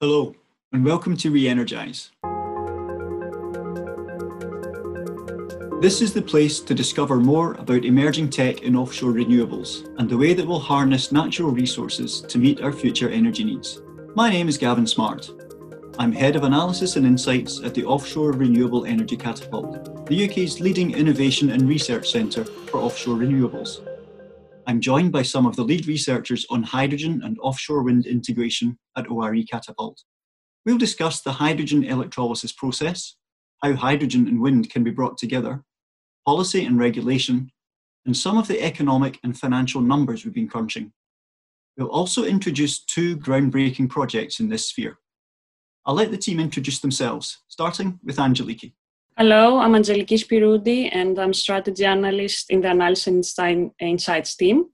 Hello, and welcome to Re-Energise. This is the place to discover more about emerging tech in offshore renewables and the way that we'll harness natural resources to meet our future energy needs. My name is Gavin Smart. I'm Head of Analysis and Insights at the Offshore Renewable Energy Catapult, the UK's leading innovation and research centre for offshore renewables. I'm joined by some of the lead researchers on hydrogen and offshore wind integration at ORE Catapult. We'll discuss the hydrogen electrolysis process, how hydrogen and wind can be brought together, policy and regulation, and some of the economic and financial numbers we've been crunching. We'll also introduce two groundbreaking projects in this sphere. I'll let the team introduce themselves, starting with Angeliki. Hello, I'm Angeliki Spyroudi, and I'm strategy analyst in the Analysis and Insights team,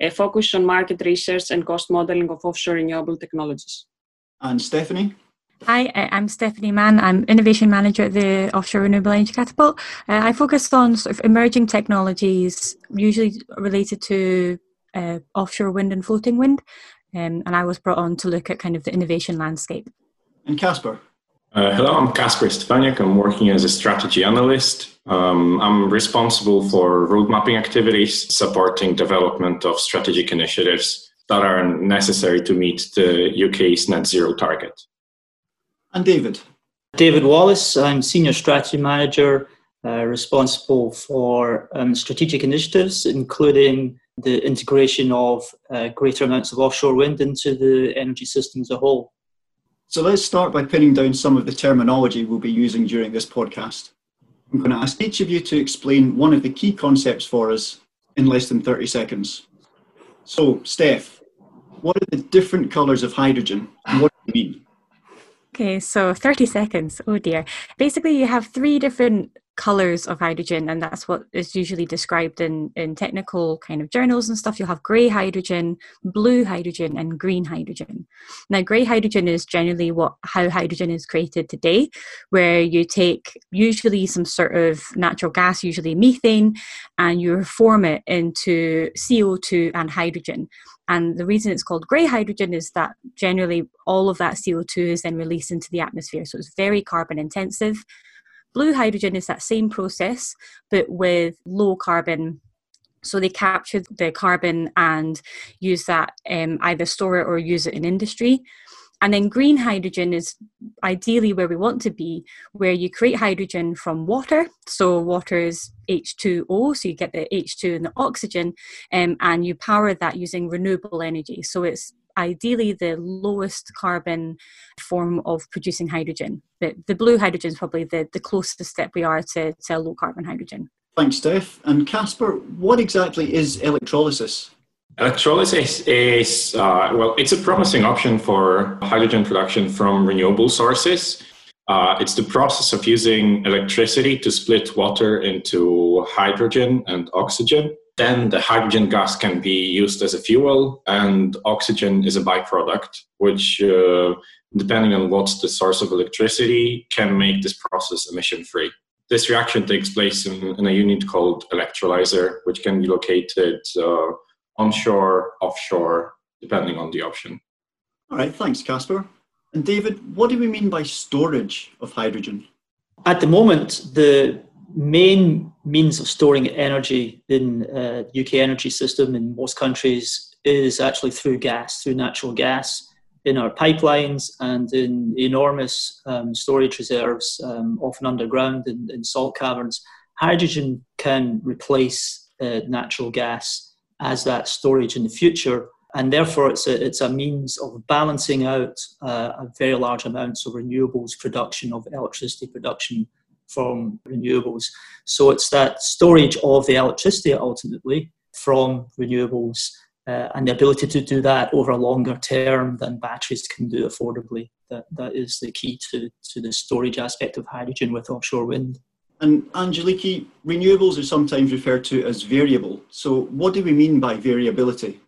a focus on market research and cost modeling of offshore renewable technologies. And Stephanie? Hi, I'm Stephanie Mann. I'm Innovation Manager at the Offshore Renewable Energy Catapult. Uh, I focus on sort of emerging technologies, usually related to uh, offshore wind and floating wind. Um, and I was brought on to look at kind of the innovation landscape. And Kasper? Uh, hello, I'm Kasper Stefaniak. I'm working as a strategy analyst. Um, I'm responsible for road mapping activities, supporting development of strategic initiatives that are necessary to meet the UK's net zero target. And David? David Wallace. I'm Senior Strategy Manager, uh, responsible for um, strategic initiatives, including the integration of uh, greater amounts of offshore wind into the energy system as a whole. So let's start by pinning down some of the terminology we'll be using during this podcast. I'm going to ask each of you to explain one of the key concepts for us in less than 30 seconds. So, Steph, what are the different colours of hydrogen and what do you mean? Okay, so 30 seconds. Oh dear. Basically, you have three different colors of hydrogen and that's what is usually described in in technical kind of journals and stuff you'll have gray hydrogen blue hydrogen and green hydrogen now gray hydrogen is generally what how hydrogen is created today where you take usually some sort of natural gas usually methane and you reform it into co2 and hydrogen and the reason it's called grey hydrogen is that generally all of that CO2 is then released into the atmosphere. So it's very carbon intensive. Blue hydrogen is that same process, but with low carbon. So they capture the carbon and use that um, either store it or use it in industry. And then green hydrogen is ideally where we want to be, where you create hydrogen from water. So water is H2O, so you get the H2 and the oxygen, um, and you power that using renewable energy. So it's ideally the lowest carbon form of producing hydrogen. The, the blue hydrogen is probably the, the closest step we are to, to low carbon hydrogen. Thanks, Steph. And Kasper, what exactly is electrolysis? Electrolysis is, uh, well, it's a promising option for hydrogen production from renewable sources. Uh, it's the process of using electricity to split water into hydrogen and oxygen then the hydrogen gas can be used as a fuel and oxygen is a byproduct which uh, depending on what's the source of electricity can make this process emission free this reaction takes place in, in, a unit called electrolyzer which can be located uh, onshore offshore depending on the option. All right thanks Kasper and david what do we mean by storage of hydrogen? At the moment the main means of storing energy in uh, UK energy system in most countries is actually through gas, through natural gas in our pipelines and in enormous um, storage reserves, um, often underground in, in, salt caverns. Hydrogen can replace uh, natural gas as that storage in the future, and therefore it's a, it's a means of balancing out uh, very large amounts of renewables production, of electricity production from renewables. So it's that storage of the electricity ultimately from renewables uh, and the ability to do that over a longer term than batteries can do affordably. That, that is the key to, to the storage aspect of hydrogen with offshore wind. And Angeliki, renewables are sometimes referred to as variable. So, what do we mean by variability?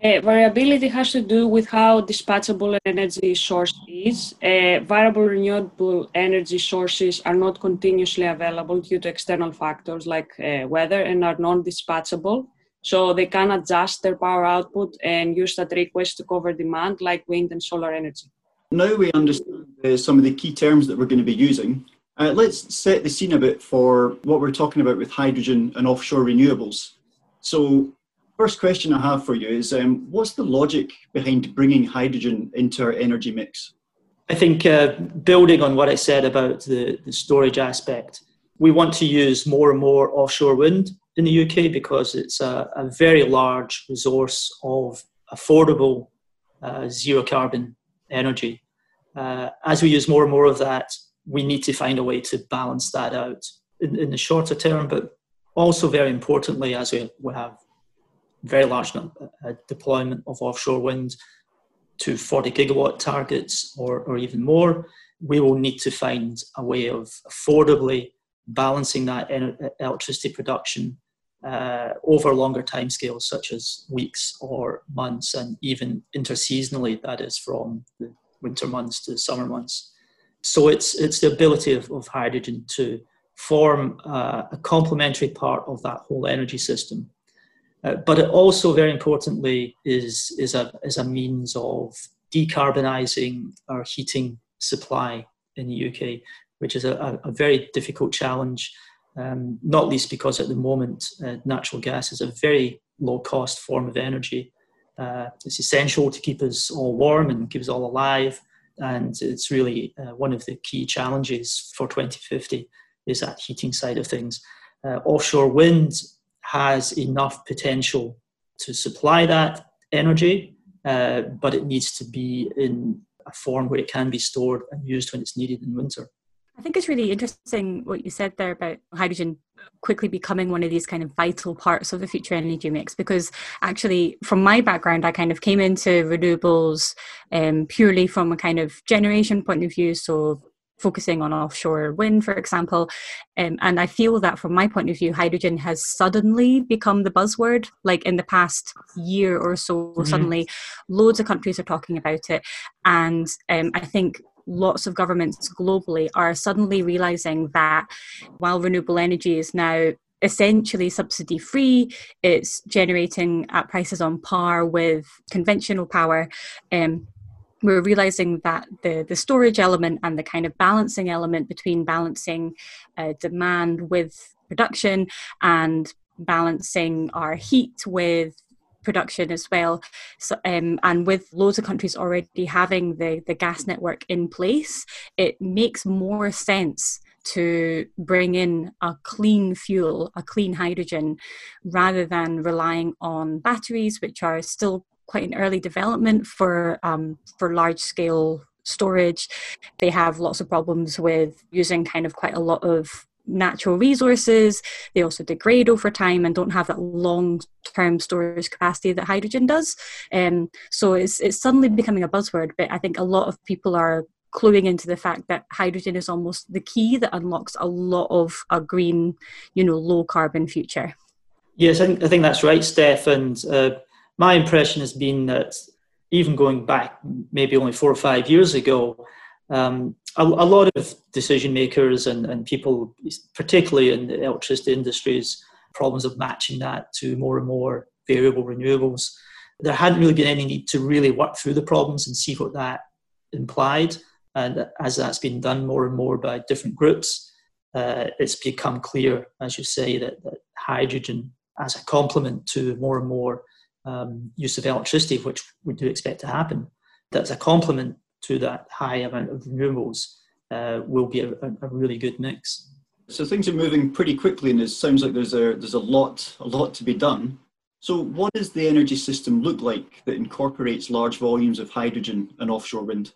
Uh, variability has to do with how dispatchable an energy source is. Uh, variable renewable energy sources are not continuously available due to external factors like uh, weather and are non-dispatchable. So they can adjust their power output and use that request to cover demand like wind and solar energy. Now we understand uh, some of the key terms that we're going to be using. Uh, let's set the scene a bit for what we're talking about with hydrogen and offshore renewables. So, first question I have for you is um, what's the logic behind bringing hydrogen into our energy mix? I think uh, building on what I said about the, the storage aspect, we want to use more and more offshore wind in the UK because it's a, a very large resource of affordable uh, zero carbon energy. Uh, as we use more and more of that, we need to find a way to balance that out in, in the shorter term, but also very importantly, as we, we have very large uh, deployment of offshore wind to 40 gigawatt targets or, or even more, we will need to find a way of affordably balancing that electricity production uh, over longer timescales, such as weeks or months, and even interseasonally, that is from the winter months to summer months. So it's it's the ability of, of hydrogen to form uh, a complementary part of that whole energy system. Uh, but it also, very importantly, is is a is a means of decarbonising our heating supply in the UK, which is a, a very difficult challenge um, not least because at the moment uh, natural gas is a very low cost form of energy. Uh, it's essential to keep us all warm and keep us all alive, and it's really uh, one of the key challenges for 2050 is that heating side of things. Uh, offshore wind has enough potential to supply that energy, uh, but it needs to be in a form where it can be stored and used when it's needed in winter. I think it's really interesting what you said there about hydrogen quickly becoming one of these kind of vital parts of the future energy mix because actually from my background i kind of came into renewables um, purely from a kind of generation point of view so focusing on offshore wind for example um, and i feel that from my point of view hydrogen has suddenly become the buzzword like in the past year or so mm-hmm. suddenly loads of countries are talking about it and um, i think lots of governments globally are suddenly realizing that while renewable energy is now essentially subsidy free. It's generating at prices on par with conventional power. Um, we're realizing that the, the storage element and the kind of balancing element between balancing uh, demand with production and balancing our heat with production as well. So, um, and with loads of countries already having the, the gas network in place, it makes more sense to bring in a clean fuel, a clean hydrogen, rather than relying on batteries, which are still quite an early development for um, for large scale storage. They have lots of problems with using kind of quite a lot of natural resources. They also degrade over time and don't have that long term storage capacity that hydrogen does. Um, so it's, it's suddenly becoming a buzzword, but I think a lot of people are cluing into the fact that hydrogen is almost the key that unlocks a lot of a green, you know, low carbon future. Yes, I think, I think that's right, Steph. And uh, my impression has been that even going back maybe only four or five years ago, um, a, a, lot of decision makers and, and people, particularly in the electricity industries, problems of matching that to more and more variable renewables. There hadn't really been any need to really work through the problems and see what that implied. And as that's been done more and more by different groups, uh, it's become clear, as you say, that, that, hydrogen as a complement to more and more um, use of electricity, which we do expect to happen, that's a complement to that high amount of renewables uh, will be a, a, really good mix. So things are moving pretty quickly, and it sounds like there's a there's a lot a lot to be done. So what does the energy system look like that incorporates large volumes of hydrogen and offshore wind?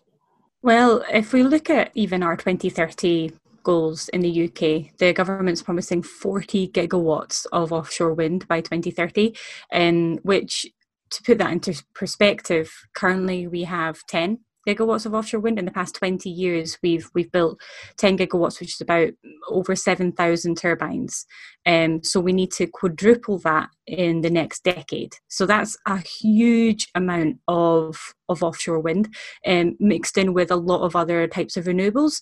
Well, if we look at even our 2030 goals in the UK, the government's promising 40 gigawatts of offshore wind by 2030, um, which to put that into perspective, currently we have 10 gigawatts of offshore wind. In the past 20 years we've we've built 10 gigawatts which is about over 7000 turbines. Um, so we need to quadruple that in the next decade. So that's a huge amount of of offshore wind um, mixed in with a lot of other types of renewables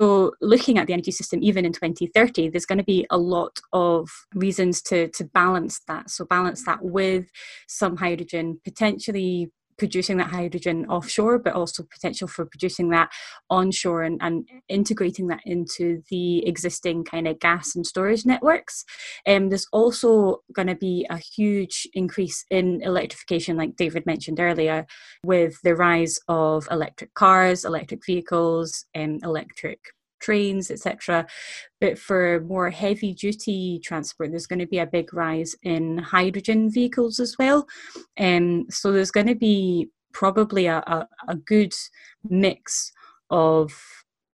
so, looking at the energy system, even in 2030, there's going to be a lot of reasons to, to balance that. So, balance that with some hydrogen, potentially producing that hydrogen offshore, but also potential for producing that onshore and, and integrating that into the existing kind of gas and storage networks. Um, there's also going to be a huge increase in electrification, like David mentioned earlier, with the rise of electric cars, electric vehicles, and um, electric trains, etc. But for more heavy duty transport, there's going to be a big rise in hydrogen vehicles as well. Um, so there's going to be probably a, a, a good mix of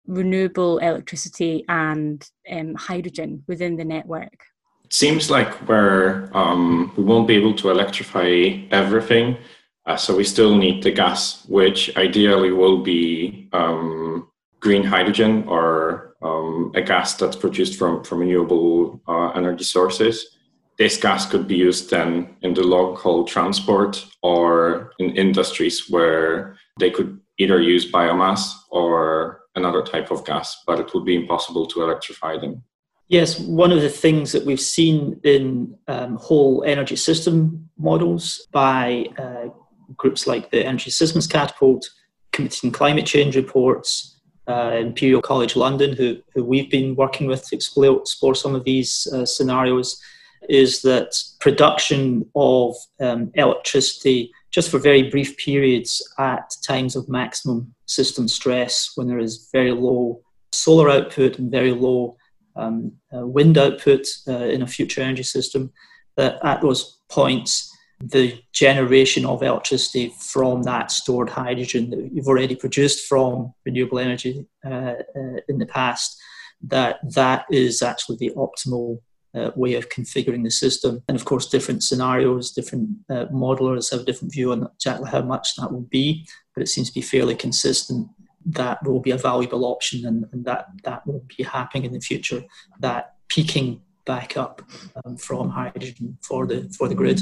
renewable electricity and um, hydrogen within the network. It seems like we're, um, we won't be able to electrify everything. Uh, so we still need the gas, which ideally will be um, green hydrogen or um, a gas that's produced from, from renewable uh, energy sources. This gas could be used then in the long haul transport or in industries where they could either use biomass or another type of gas, but it would be impossible to electrify them. Yes, one of the things that we've seen in um, whole energy system models by uh, groups like the Energy Systems Catapult, Committee on Climate Change reports, uh, Imperial College London, who, who we've been working with to explore, explore some of these uh, scenarios, is that production of um, electricity just for very brief periods at times of maximum system stress when there is very low solar output and very low um, uh, wind output uh, in a future energy system, that at those points the generation of electricity from that stored hydrogen that you've already produced from renewable energy uh, uh, in the past, that that is actually the optimal uh, way of configuring the system. And of course, different scenarios, different uh, modelers have a different view on exactly how much that will be, but it seems to be fairly consistent. That will be a valuable option, and, and that that will be happening in the future. That peaking back up um, from hydrogen for the for the grid.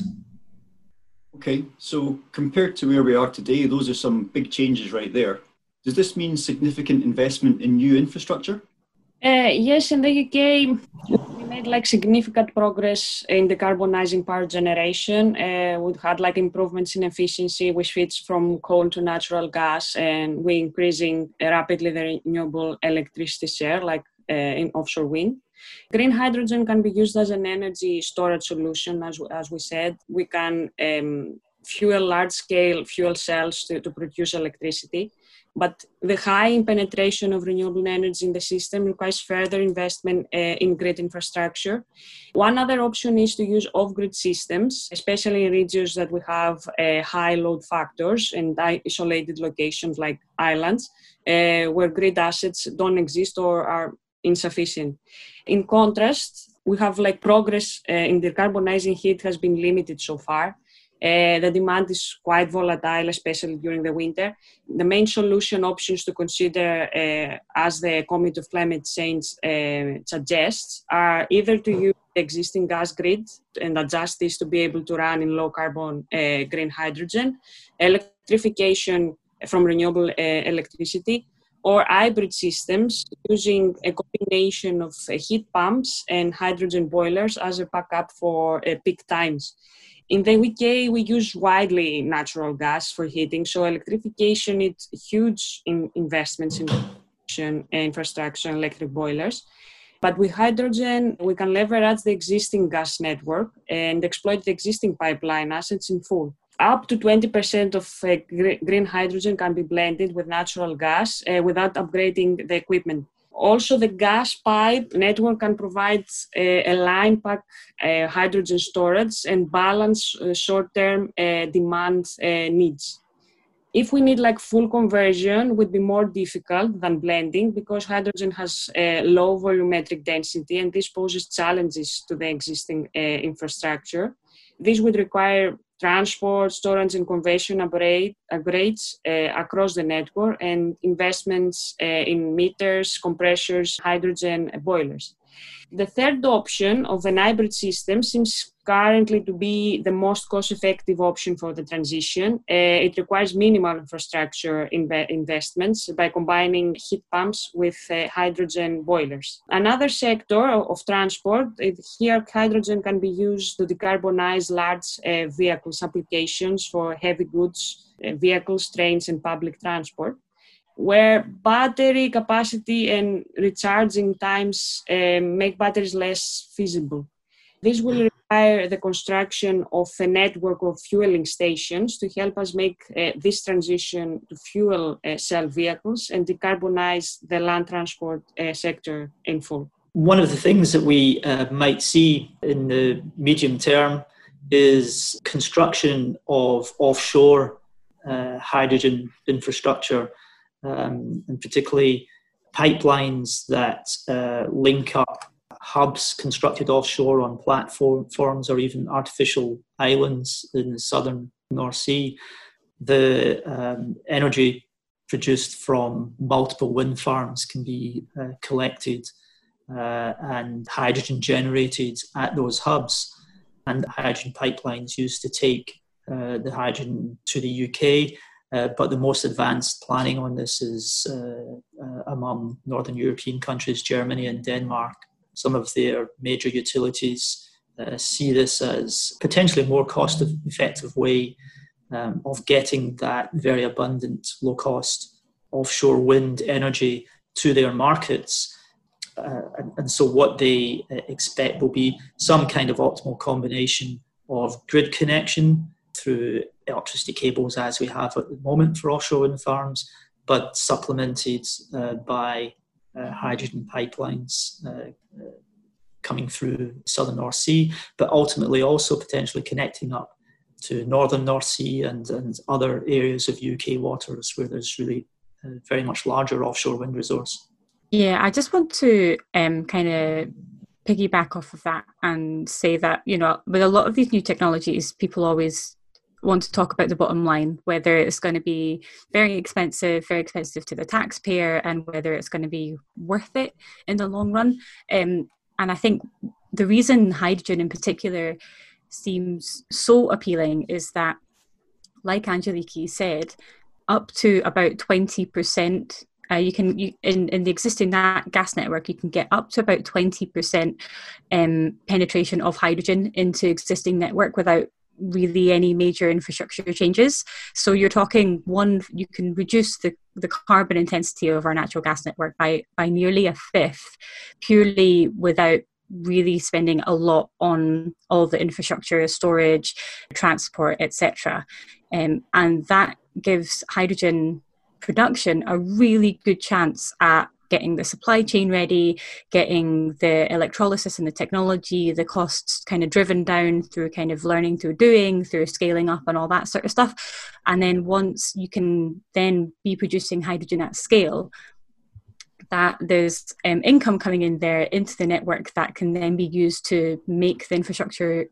Okay, so compared to where we are today, those are some big changes right there. Does this mean significant investment in new infrastructure? Uh, yes, in the UK, we made like significant progress in decarbonizing power generation. Uh, we had like improvements in efficiency. which switched from coal to natural gas, and we're increasing rapidly the renewable electricity share, like uh, in offshore wind. Green hydrogen can be used as an energy storage solution, as, as we said. We can um, fuel large scale fuel cells to, to produce electricity. But the high penetration of renewable energy in the system requires further investment uh, in grid infrastructure. One other option is to use off grid systems, especially in regions that we have uh, high load factors and isolated locations like islands, uh, where grid assets don't exist or are insufficient. In contrast, we have like progress uh, in decarbonizing heat has been limited so far. Uh, the demand is quite volatile, especially during the winter. The main solution options to consider, uh, as the Committee of Climate Change uh, suggests, are either to use the existing gas grid and adjust this to be able to run in low carbon uh, green hydrogen, electrification from renewable uh, electricity, or hybrid systems using a combination of uh, heat pumps and hydrogen boilers as a backup for uh, peak times. In the UK, we use widely natural gas for heating, so electrification is huge in investments in infrastructure and electric boilers. But with hydrogen, we can leverage the existing gas network and exploit the existing pipeline assets in full up to 20% of uh, green hydrogen can be blended with natural gas uh, without upgrading the equipment. Also, the gas pipe network can provide uh, a line pack uh, hydrogen storage and balance uh, short term uh, demand needs. If we need like full conversion, would be more difficult than blending because hydrogen has a low volumetric density and this poses challenges to the existing infrastructure. This would require transport, storage, and conversion upgrade, upgrades uh, across the network and investments uh, in meters, compressors, hydrogen boilers. The third option of an hybrid system seems currently to be the most cost effective option for the transition. Uh, it requires minimal infrastructure inve- investments by combining heat pumps with uh, hydrogen boilers. Another sector of, transport, here hydrogen can be used to decarbonize large uh, vehicles applications for heavy goods uh, vehicles, trains, and public transport where battery capacity and recharging times uh, make batteries less feasible. This will require the construction of a network of fueling stations to help us make uh, this transition to fuel uh, cell vehicles and decarbonize the land transport uh, sector in full. One of the things that we uh, might see in the medium term is construction of offshore uh, hydrogen infrastructure um, and particularly pipelines that uh, link up hubs constructed offshore on platforms or even artificial islands in the southern North Sea. The um, energy produced from multiple wind farms can be uh, collected uh, and hydrogen generated at those hubs. And hydrogen pipelines used to take uh, the hydrogen to the UK uh, but the most advanced planning on this is uh, uh, among Northern European countries, Germany and Denmark. Some of their major utilities uh, see this as potentially a more cost effective way um, of getting that very abundant, low cost offshore wind energy to their markets. Uh, and, and, so, what they expect will be some kind of optimal combination of grid connection through electricity cables as we have at the moment for offshore wind farms, but supplemented uh, by uh, hydrogen pipelines uh, uh coming through southern North Sea, but ultimately also potentially connecting up to northern North Sea and, and other areas of UK waters where there's really uh, very much larger offshore wind resource. Yeah, I just want to um, kind of piggyback off of that and say that, you know, with a lot of these new technologies, people always want to talk about the bottom line, whether it's going to be very expensive, very expensive to the taxpayer, and whether it's going to be worth it in the long run. Um, and I think the reason hydrogen in particular seems so appealing is that, like Angeliki said, up to about 20%. Uh, you can you, in in the existing gas network you can get up to about 20% um, penetration of hydrogen into existing network without really any major infrastructure changes. So you're talking one, you can reduce the, the carbon intensity of our natural gas network by, by nearly a fifth, purely without really spending a lot on all the infrastructure, storage, transport, etc. Um, and that gives hydrogen production a really good chance at getting the supply chain ready, getting the electrolysis and the technology, the costs kind of driven down through kind of learning through doing, through scaling up and all that sort of stuff. And then once you can then be producing hydrogen at scale, that there's um, income coming in there into the network that can then be used to make the infrastructure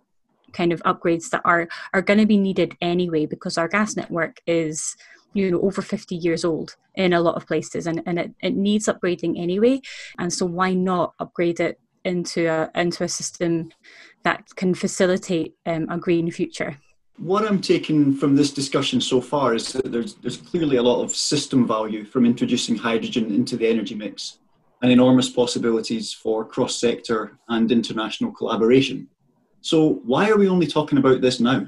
kind of upgrades that are are going to be needed anyway because our gas network is you know over 50 years old in a lot of places and, and it, it needs upgrading anyway and so why not upgrade it into a into a system that can facilitate um, a green future what I'm taking from this discussion so far is that there's, there's clearly a lot of system value from introducing hydrogen into the energy mix and enormous possibilities for cross sector and international collaboration. So, why are we only talking about this now?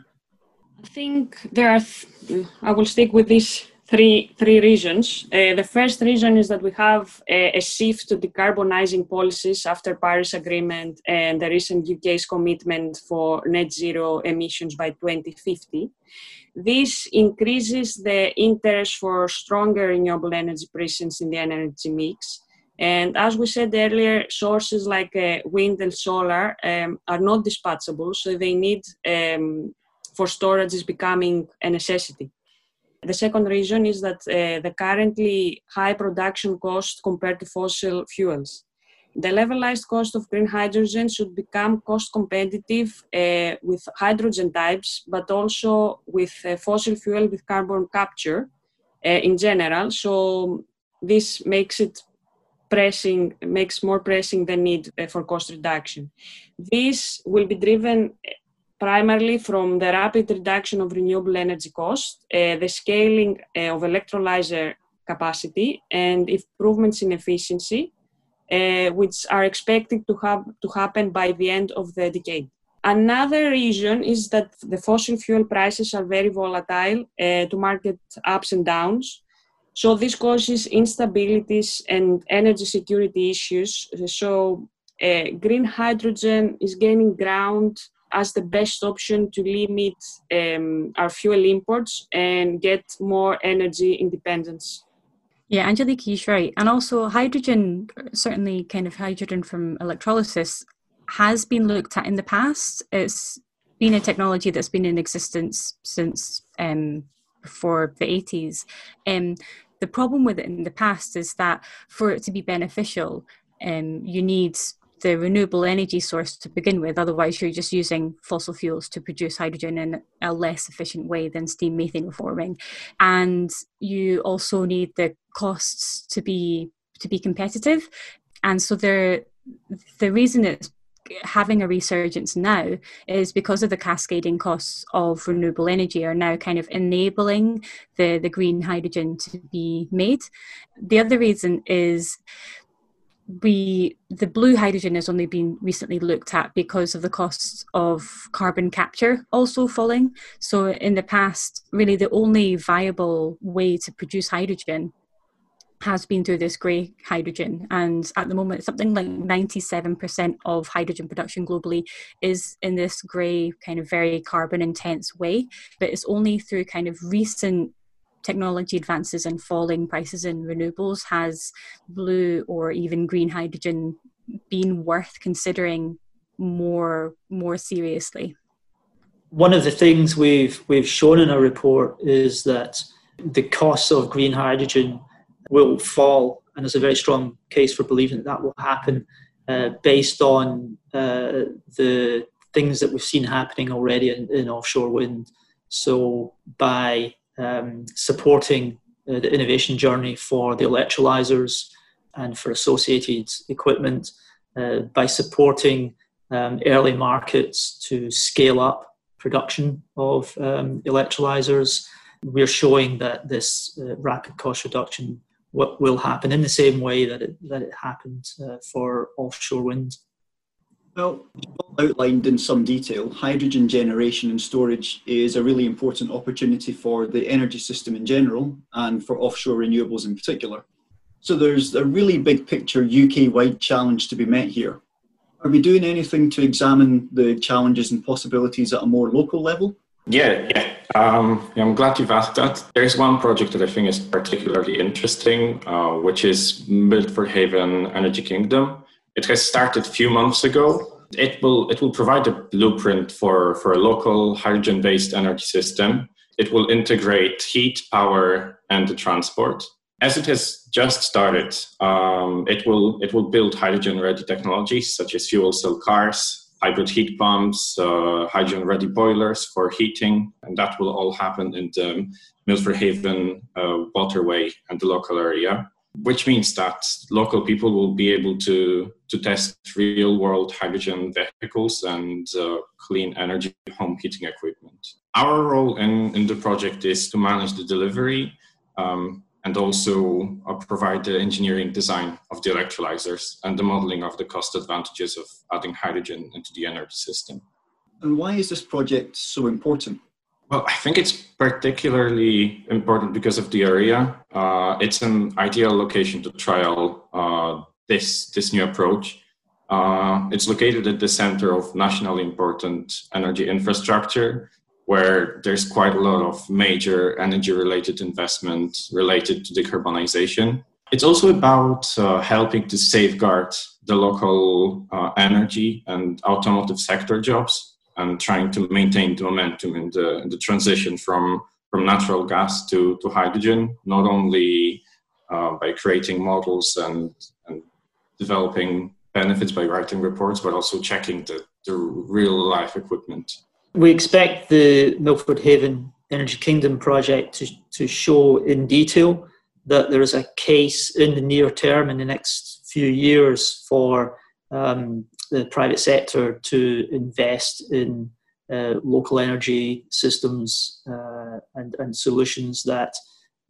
I think there are. Th- I will stick with these three three reasons. Uh, the first reason is that we have a, a, shift to decarbonizing policies after Paris Agreement and the recent UK's commitment for net zero emissions by 2050. This increases the interest for stronger renewable energy presence in the energy mix. And as we said earlier, sources like uh, wind and solar um, are not dispatchable, so they need um, for storage is becoming a necessity. The second reason is that uh, the currently high production cost compared to fossil fuels. The levelized cost of green hydrogen should become cost competitive uh, with hydrogen types, but also with uh, fossil fuel with carbon capture uh, in general. So this makes it pressing, makes more pressing the need uh, for cost reduction. This will be driven primarily from the rapid reduction of renewable energy costs, uh, the scaling uh, of electrolyzer capacity, and improvements in efficiency, uh, which are expected to, have, to happen by the end of the decade. Another reason is that the fossil fuel prices are very volatile uh, to market ups and downs. So this causes instabilities and energy security issues. So uh, green hydrogen is gaining ground as the best option to limit um, our fuel imports and get more energy independence. Yeah, Angeliki, is right. And also, hydrogen, certainly kind of hydrogen from electrolysis, has been looked at in the past. It's been a technology that's been in existence since um, before the 80s. Um, the problem with it in the past is that for it to be beneficial, um, you need the renewable energy source to begin with. Otherwise, you're just using fossil fuels to produce hydrogen in a less efficient way than steam methane reforming. And you also need the costs to be to be competitive. And so the the reason it's having a resurgence now is because of the cascading costs of renewable energy are now kind of enabling the, the green hydrogen to be made. The other reason is we the blue hydrogen has only been recently looked at because of the costs of carbon capture also falling so in the past really the only viable way to produce hydrogen has been through this grey hydrogen. And at the moment, something like 97% of hydrogen production globally is in this grey, kind of very carbon intense way. But it's only through kind of recent technology advances and falling prices in renewables has blue or even green hydrogen been worth considering more more seriously one of the things we've we've shown in our report is that the cost of green hydrogen will fall, and there's a very strong case for believing that that will happen uh, based on uh, the things that we've seen happening already in, in offshore wind. So by um, supporting uh, the innovation journey for the electrolyzers and for associated equipment, uh, by supporting um, early markets to scale up production of um, electrolyzers, we're showing that this uh, rapid cost reduction will happen in the same way that it, that it happened uh, for offshore wind. Well, outlined in some detail, hydrogen generation and storage is a really important opportunity for the energy system in general and for offshore renewables in particular. So there's a really big picture UK wide challenge to be met here. Are we doing anything to examine the challenges and possibilities at a more local level? Yeah, yeah. Um, I'm glad you've asked that. There's one project that I think is particularly interesting, uh, which is Milford Haven Energy Kingdom. It has started a few months ago. It will it will provide a blueprint for, for a local hydrogen-based energy system. It will integrate heat, power, and the transport. As it has just started, um, it will it will build hydrogen-ready technologies such as fuel cell cars, hybrid heat pumps, uh, hydrogen ready boilers for heating, and that will all happen in the Milford Haven uh, waterway and the local area, which means that local people will be able to, to test real world hydrogen vehicles and uh, clean energy home heating equipment. Our role in, in the project is to manage the delivery. Um, and also uh, provide the engineering design of the electrolyzers and the modeling of the cost advantages of adding hydrogen into the energy system. And why is this project so important? Well, I think it's particularly important because of the area. Uh, it's an ideal location to trial uh, this this new approach. Uh, it's located at the center of nationally important energy infrastructure, where there's quite a lot of major energy related investment related to decarbonization. It's also about uh, helping to safeguard the local uh, energy and automotive sector jobs and trying to maintain the momentum in the, in the transition from, from natural gas to, to hydrogen, not only uh, by creating models and, and developing benefits by writing reports, but also checking the, the real life equipment. We expect the Milford Haven Energy Kingdom project to, to show in detail that there is a case in the near term, in the next few years for um, the private sector to invest in uh, local energy systems uh, and, and solutions that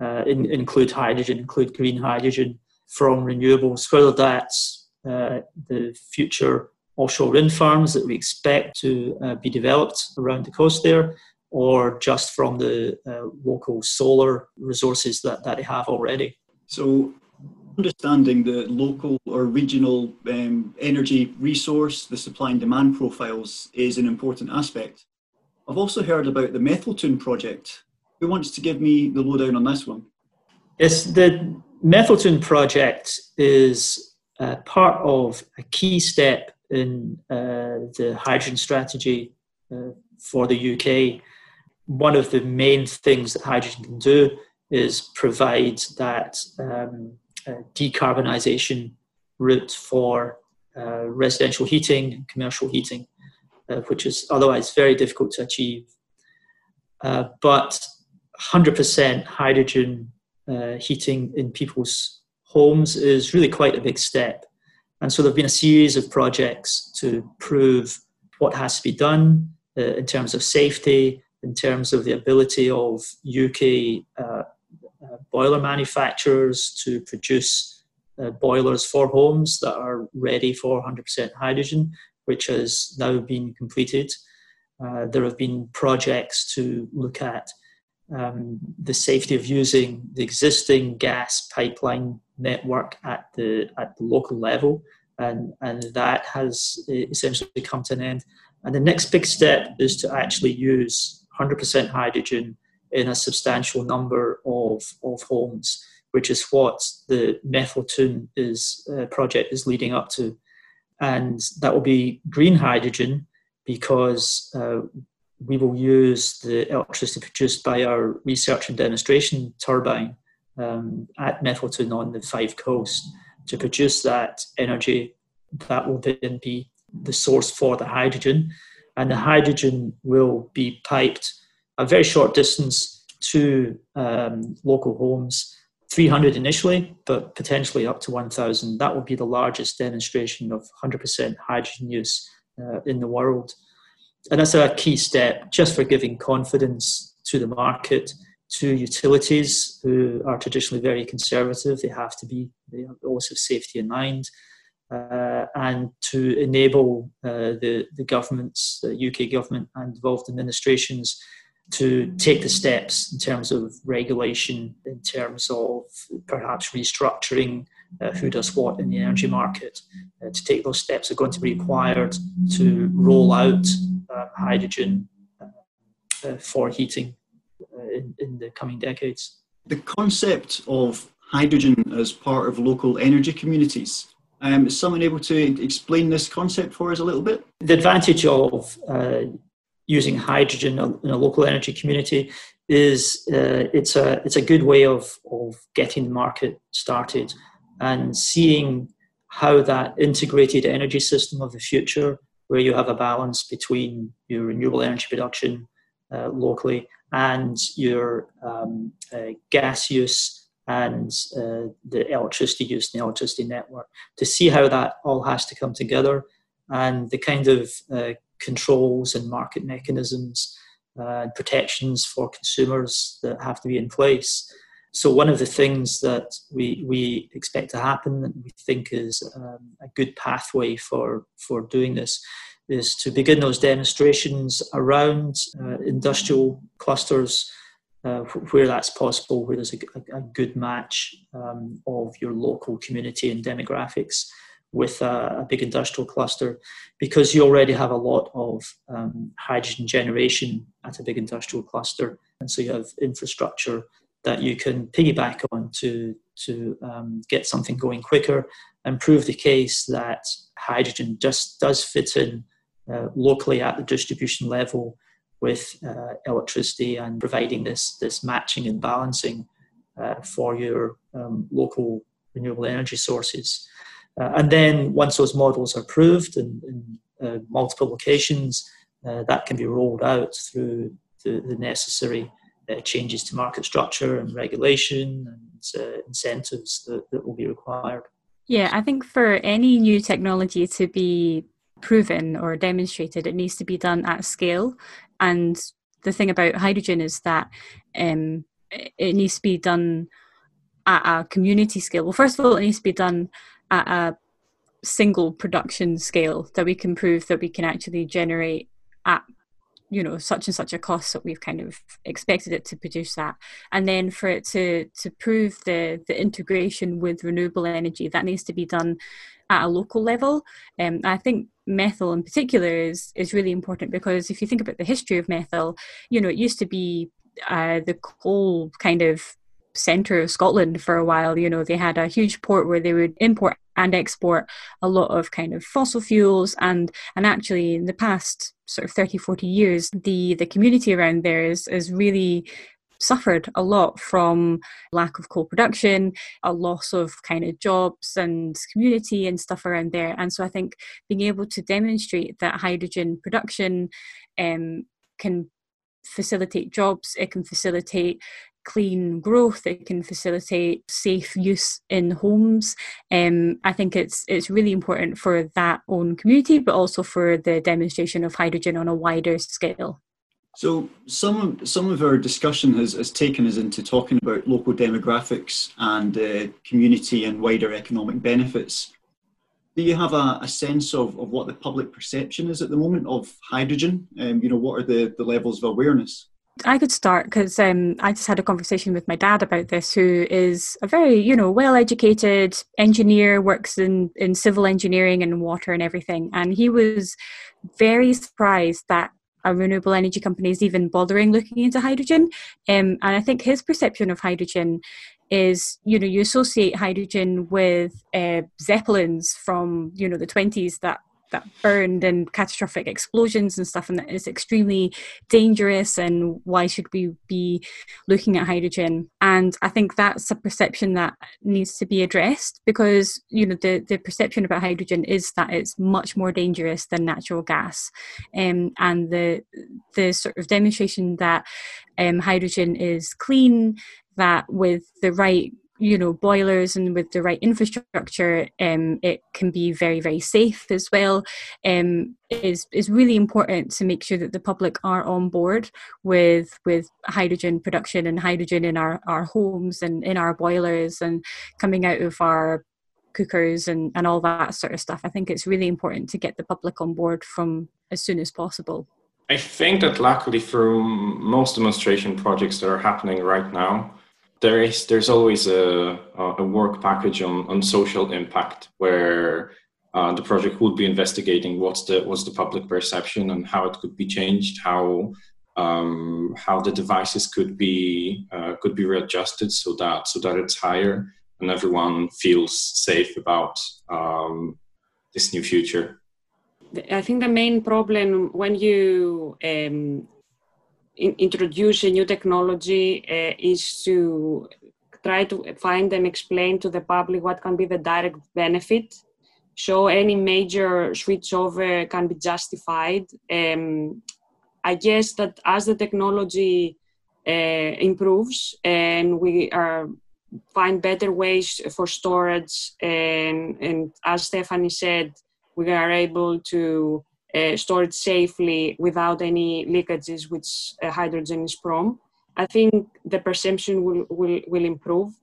uh, in, include hydrogen, include green hydrogen from renewables, whether that's uh, the future offshore wind farms that we expect to uh, be developed around the coast there, or just from the local solar resources that, that they have already. So, understanding the local or regional um, energy resource, the supply and demand profiles is an important aspect. I've also heard about the Methaltoon project. Who wants to give me the lowdown on this one? Yes, the Methaltoon project is uh, part of a key step in uh, the hydrogen strategy uh, for the UK. One of the main things that hydrogen can do is provide that um, uh, decarbonisation route for uh, residential heating commercial heating, uh, which is otherwise very difficult to achieve. but 100% hydrogen heating in people's homes is really quite a big step. And so there have been a series of projects to prove what has to be done uh, in terms of safety, in terms of the ability of UK uh, boiler manufacturers to produce uh, boilers for homes that are ready for 100% hydrogen, which has now been completed. Uh, there have been projects to look at um, the safety of using the existing gas pipeline network at the at the local level, and and that has essentially come to an end. And the next big step is to actually use 100% hydrogen in a substantial number of of homes, which is what the Methaltoon is uh, project is leading up to, and that will be green hydrogen because uh, we will use the electricity produced by our research and demonstration turbine um, at Methaltoon on the Fife Coast to produce that energy that will then be the source for the hydrogen. And the hydrogen will be piped a very short distance to um, local homes, 300 initially, but potentially up to 1,000. That will be the largest demonstration of 100% hydrogen use uh, in the world. And that's a key step just for giving confidence to the market to utilities who are traditionally very conservative. They have to be, they always have safety in mind. Uh, and to enable uh, the, the governments, the UK government and devolved administrations to take the steps in terms of regulation, in terms of perhaps restructuring uh, who does what in the energy market. Uh, to take those steps are going to be required to roll out uh, hydrogen uh, for heating uh, in, in the coming decades. The concept of hydrogen as part of local energy communities. Um, is someone able to explain this concept for us a little bit? The advantage of uh, using hydrogen in a local energy community is uh, it's a it's a good way of of getting the market started and seeing how that integrated energy system of the future, where you have a balance between your renewable energy production uh, locally and your um, uh, gas use and uh, the electricity use in the electricity network to see how that all has to come together and the kind of uh, controls and market mechanisms uh, and protections for consumers that have to be in place. So one of the things that we, we expect to happen and we think is um, a good pathway for, for doing this is to begin those demonstrations around uh, industrial clusters uh, where that's possible, where there's a, a, a good match um, of your local community and demographics with a, a, big industrial cluster, because you already have a lot of um, hydrogen generation at a big industrial cluster, and so you have infrastructure that you can piggyback on to to um, get something going quicker and prove the case that hydrogen just does fit in uh, locally at the distribution level with uh, electricity and providing this this matching and balancing uh, for your um, local renewable energy sources. Uh, and then once those models are proved in, in uh, multiple locations, uh, that can be rolled out through the, the necessary changes to market structure and regulation and incentives that, that will be required. Yeah, I think for any new technology to be proven or demonstrated, it needs to be done at scale. And the thing about hydrogen is that um, it needs to be done at a community scale. Well, first of all, it needs to be done at a single production scale that we can prove that we can actually generate at you know such and such a cost that we've kind of expected it to produce that and then for it to to prove the the integration with renewable energy that needs to be done at a local level um, i think Methil in particular is is really important because if you think about the history of Methil you know it used to be uh, the coal kind of center of Scotland for a while. You know, they had a huge port where they would import and export a lot of kind of fossil fuels. And and actually in the past sort of 30 40 years the the community around there is is really suffered a lot from lack of coal production a loss of kind of jobs and community and stuff around there. And so i think being able to demonstrate that hydrogen production um, can facilitate jobs, it can facilitate clean growth, it can facilitate safe use in homes. Um, I think it's it's really important for that own community, but also for the demonstration of hydrogen on a wider scale. So some some of our discussion has, has taken us into talking about local demographics and uh, community and wider economic benefits. Do you have a, a, sense of, of what the public perception is at the moment of hydrogen? Um, you know, what are the, the levels of awareness? I could start because um, I just had a conversation with my dad about this, who is a very, you know, well-educated engineer, works in in civil engineering and water and everything, and he was very surprised that a renewable energy company is even bothering looking into hydrogen. Um, and I think his perception of hydrogen is you know you associate hydrogen with uh, zeppelins from you know the 20s that that burned and catastrophic explosions and stuff and that is extremely dangerous and why should we be looking at hydrogen? And i think that's a perception that needs to be addressed because you know the, the perception about hydrogen is that it's much more dangerous than natural gas. Um, and the the sort of demonstration that um, hydrogen is clean that with the right you know boilers and with the right infrastructure um, it can be very very safe as well um, is is really important to make sure that the public are on board with with hydrogen production and hydrogen in our our homes and in our boilers and coming out of our cookers and, and all that sort of stuff. I think it's really important to get the public on board from as soon as possible. I think that luckily for most demonstration projects that are happening right now, there is there's always a, a work package on, on social impact where uh, the project would be investigating what's the what's the public perception and how it could be changed, how um, how the devices could be uh, could be readjusted so that so that it's higher and everyone feels safe about um, this new future. I think the main problem when you um, in, introduce a new technology uh, is to try to find and explain to the public what can be the direct benefit. So any major switchover can be justified. Um, i guess that as the technology uh, improves and we are find better ways for storage and, and as stephanie said we are able to uh, stored safely without any leakages, which uh, hydrogen is prone. I think the perception will, will, will improve.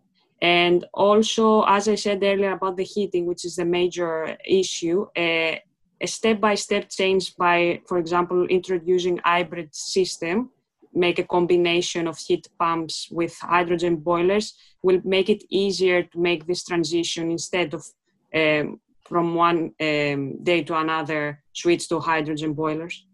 And also, as I said earlier about the heating, which is the major issue, uh, a step-by-step change by, for example, introducing hybrid system, make a combination of heat pumps with hydrogen boilers, will make it easier to make this transition instead of um, from one um, day to another switch to hydrogen boilers?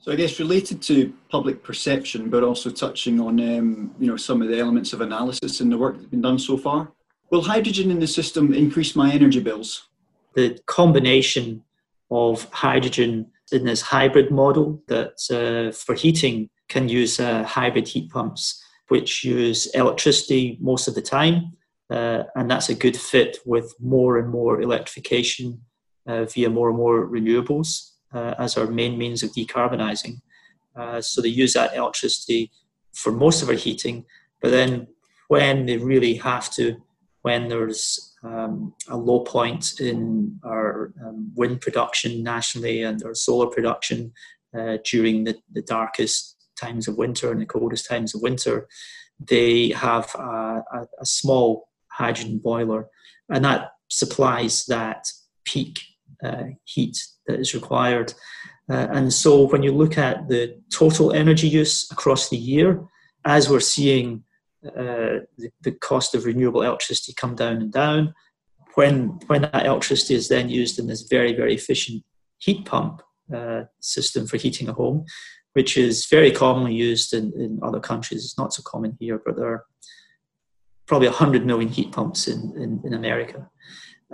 So I guess related to public perception, but also touching on um, you know some of the elements of analysis in the work that's been done so far. Will hydrogen in the system increase my energy bills? The combination of hydrogen in this hybrid model that uh, for heating can use uh, hybrid heat pumps, which use electricity most of the time uh, and that's a good fit with more and more electrification uh, via more and more renewables uh, as our main means of decarbonising. Uh, so they use that electricity for most of our heating, but then when they really have to when there's um, a low point in our um, wind production nationally and our solar production uh, during the, the, darkest times of winter and the coldest times of winter, they have a, a, a small hydrogen boiler, and that supplies that peak uh, heat that is required. Uh, and so when you look at the total energy use across the year, as we're seeing uh, the, the, cost of renewable electricity come down and down, when, when that electricity is then used in this very, very efficient heat pump uh, system for heating a home, which is very commonly used in, in other countries. It's not so common here, but there are probably 100 million heat pumps in, in, in America.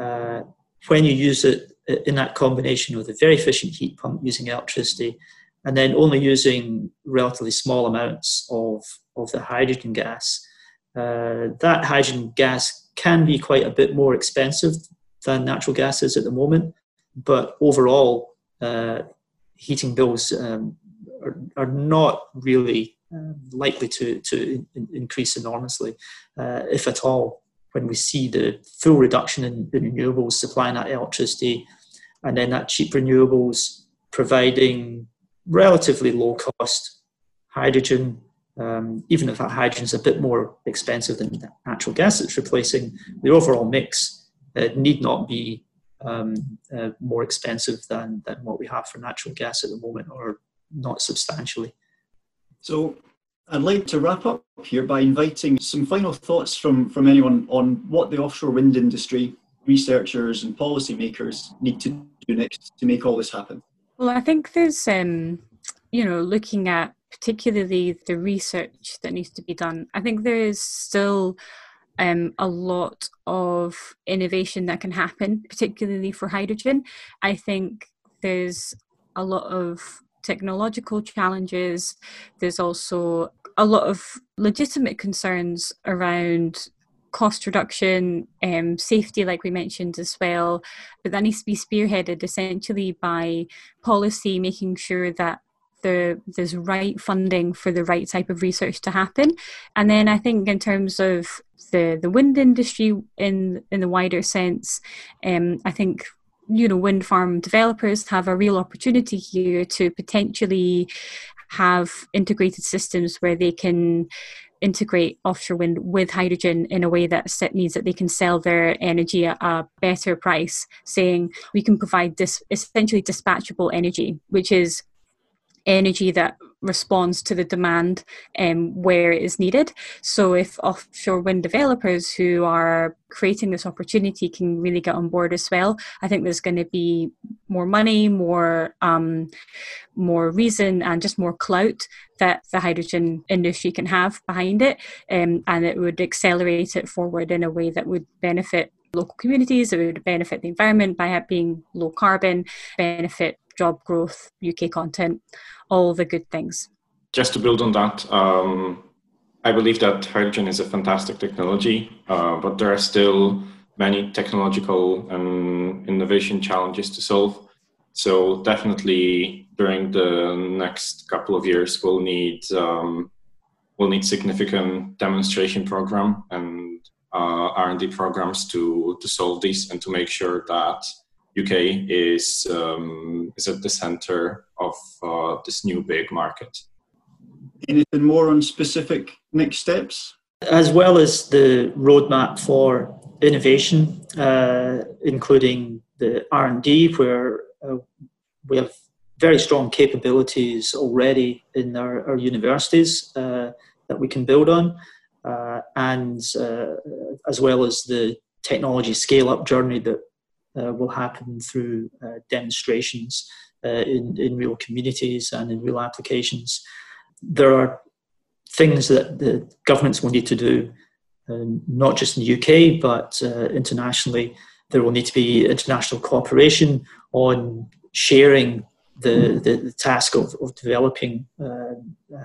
Uh, when you use it in that combination with a very efficient heat pump using electricity, and then only using relatively small amounts of, of the hydrogen gas, uh, that hydrogen gas can be quite a bit more expensive than natural gas is at the moment. But overall, uh, heating bills um, are, are not really uh, likely to, to in, increase enormously, uh, if at all, when we see the full reduction in, renewables supplying that electricity and then that cheap renewables providing relatively low cost hydrogen. Um, even if that hydrogen is a bit more expensive than natural gas it's replacing, the overall mix uh, need not be um, uh, more expensive than, than what we have for natural gas at the moment, or not substantially. So, I'd like to wrap up here by inviting some final thoughts from, from anyone on what the offshore wind industry, researchers, and policymakers need to do next to make all this happen. Well, I think there's, um, you know, looking at particularly the research that needs to be done. I think there is still um, a lot of innovation that can happen, particularly for hydrogen. I think there's a lot of technological challenges. There's also a lot of legitimate concerns around cost reduction, um, safety, like we mentioned as well. But that needs to be spearheaded essentially by policy, making sure that the there's right funding for the right type of research to happen. And then I think in terms of the the wind industry in in the wider sense, um, I think you know wind farm developers have a real opportunity here to potentially have integrated systems where they can integrate offshore wind with hydrogen in a way that means that they can sell their energy at a better price, saying we can provide this essentially dispatchable energy, which is energy that responds to the demand um, where it is needed. So, if offshore wind developers who are creating this opportunity can really get on board as well, I think there's going to be more money, more um, more reason, and just more clout that the hydrogen industry can have behind it, um, and it would accelerate it forward in a way that would benefit local communities. It would benefit the environment by being low carbon, benefit job growth, UK content, all the good things. Just to build on that, um, I believe that hydrogen is a fantastic technology, uh, but there are still many technological and innovation challenges to solve. So definitely during the next couple of years, we'll need um, we'll need significant demonstration program and uh, R&D programs to to solve this and to make sure that UK is um, is at the center of uh, this new big market. Anything more on specific next steps? As well as the roadmap for innovation, uh, including the R and D, where uh, we have very strong capabilities already in our, our universities uh, that we can build on, uh, and uh, as well as the technology scale up journey that will happen through uh, demonstrations uh, in, in real communities and in real applications. There are things that the governments will need to do, not just in the UK, but internationally. There will need to be international cooperation on sharing the, the, the, task of, of developing uh,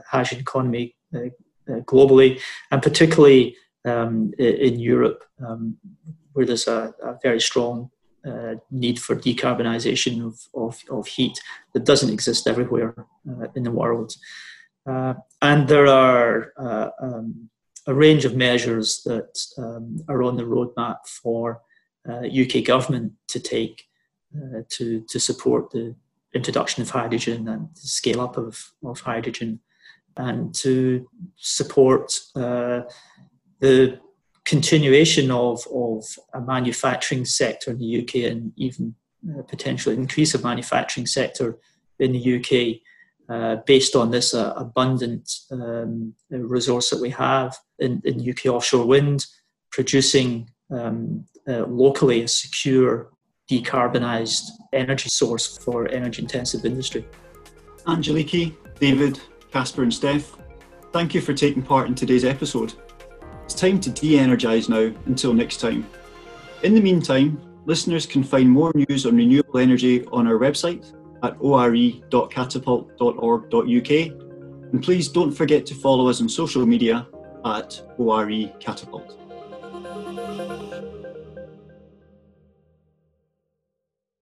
hydrogen economy uh, uh, globally, and particularly um, in Europe, um, where there's a, a, very strong uh, need for decarbonisation of, of, of, heat that doesn't exist everywhere uh, in the world. Uh, and there are uh, um, a range of measures that um, are on the roadmap for uh, UK government to take uh, to, to support the introduction of hydrogen and the scale up of, of hydrogen and to support uh, the continuation of, of a manufacturing sector in the UK and even uh, potentially increase of manufacturing sector in the UK uh, based on this uh, abundant um, resource that we have in, in UK offshore wind, producing um, uh, locally a secure, decarbonised energy source for energy intensive industry. Angeliki, David, Kasper, and Steph, thank you for taking part in today's episode. It's time to de energise now until next time. In the meantime, listeners can find more news on renewable energy on our website at ore.catapult.org.uk. And please don't forget to follow us on social media at ORE Catapult.